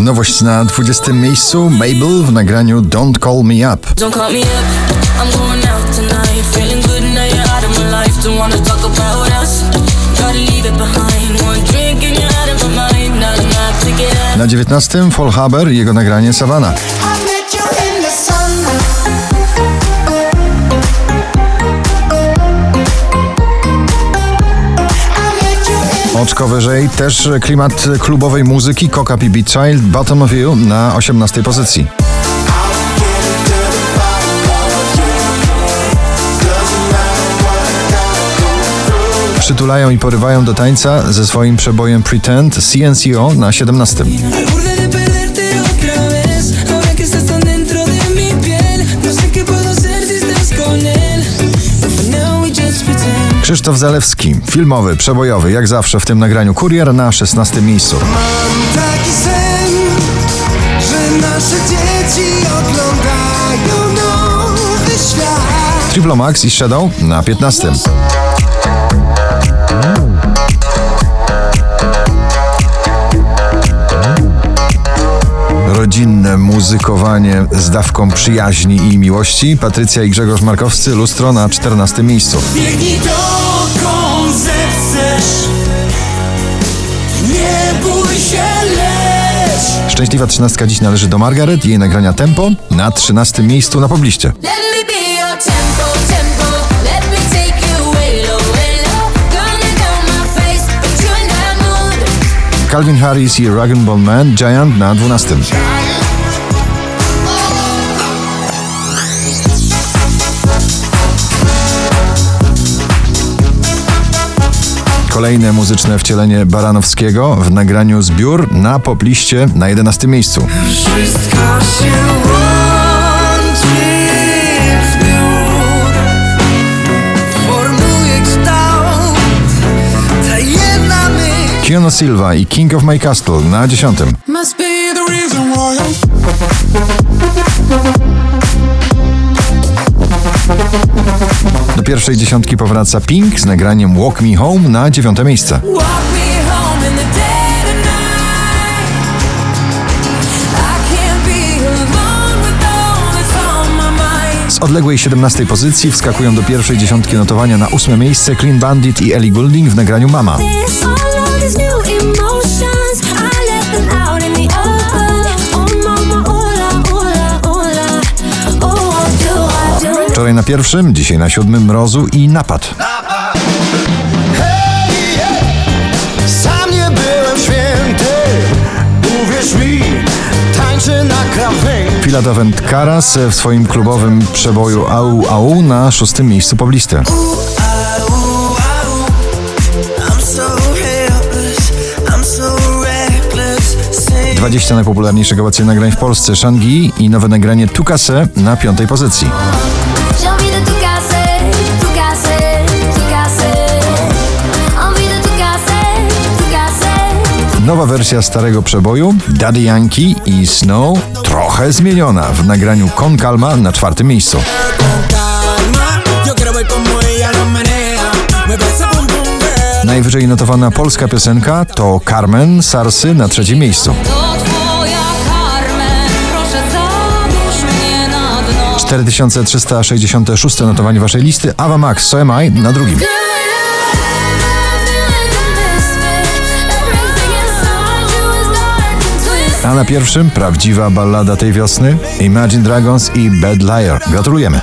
Nowość na 20 miejscu Mabel w nagraniu Don't Call Me Up. Don't call me up. I'm going out Oczko wyżej też klimat klubowej muzyki Coca PB Child Bottom of You na 18 pozycji. Przytulają i porywają do tańca ze swoim przebojem Pretend CNCO na 17. Krzysztof Zalewski, filmowy, przebojowy, jak zawsze w tym nagraniu Kurier na 16 miejscu. Mam taki sen, że nasze dzieci oglądają nowy świat. Triplo Max i Shadow na 15. Rodzinne muzykowanie z dawką przyjaźni i miłości. Patrycja i Grzegorz Markowscy, lustro na 14 miejscu. Biegnij dokąd zechcesz, nie bój się leć. Szczęśliwa trzynastka dziś należy do Margaret jej nagrania Tempo na 13 miejscu na pobliście. Calvin Harris i Rag Bone Man Giant na 12. Kolejne muzyczne wcielenie Baranowskiego w nagraniu Zbiór na popliście na 11 miejscu. Wszystko się Silva i King of My Castle na 10. Must be the reason why I'm Do pierwszej dziesiątki powraca Pink z nagraniem Walk Me Home na 9 miejsce. Odległej 17 pozycji wskakują do pierwszej dziesiątki notowania na ósme miejsce Clean Bandit i Ellie Goulding w nagraniu Mama. Wczoraj na pierwszym, dzisiaj na siódmym Mrozu i Napad. Hej, hej, sam nie byłem święty, uwierz mi, tańczę na krawędzi. Filat Avent Karas w swoim klubowym przeboju Au Au na szóstym miejscu poblisty. 20 najpopularniejszych obecnie nagrań w Polsce Shangi i nowe nagranie Tukase na piątej pozycji. Nowa wersja starego przeboju Daddy Yankee i Snow trochę zmieniona w nagraniu Con Calma na czwartym miejscu. Najwyżej notowana polska piosenka to Carmen Sarsy na trzecim miejscu. To twoja Carmen, proszę zabierz mnie na dno. 4366 notowanie waszej listy Ava Max So Am I na drugim. A na pierwszym prawdziwa ballada tej wiosny Imagine Dragons i Bad Liar. Gratulujemy.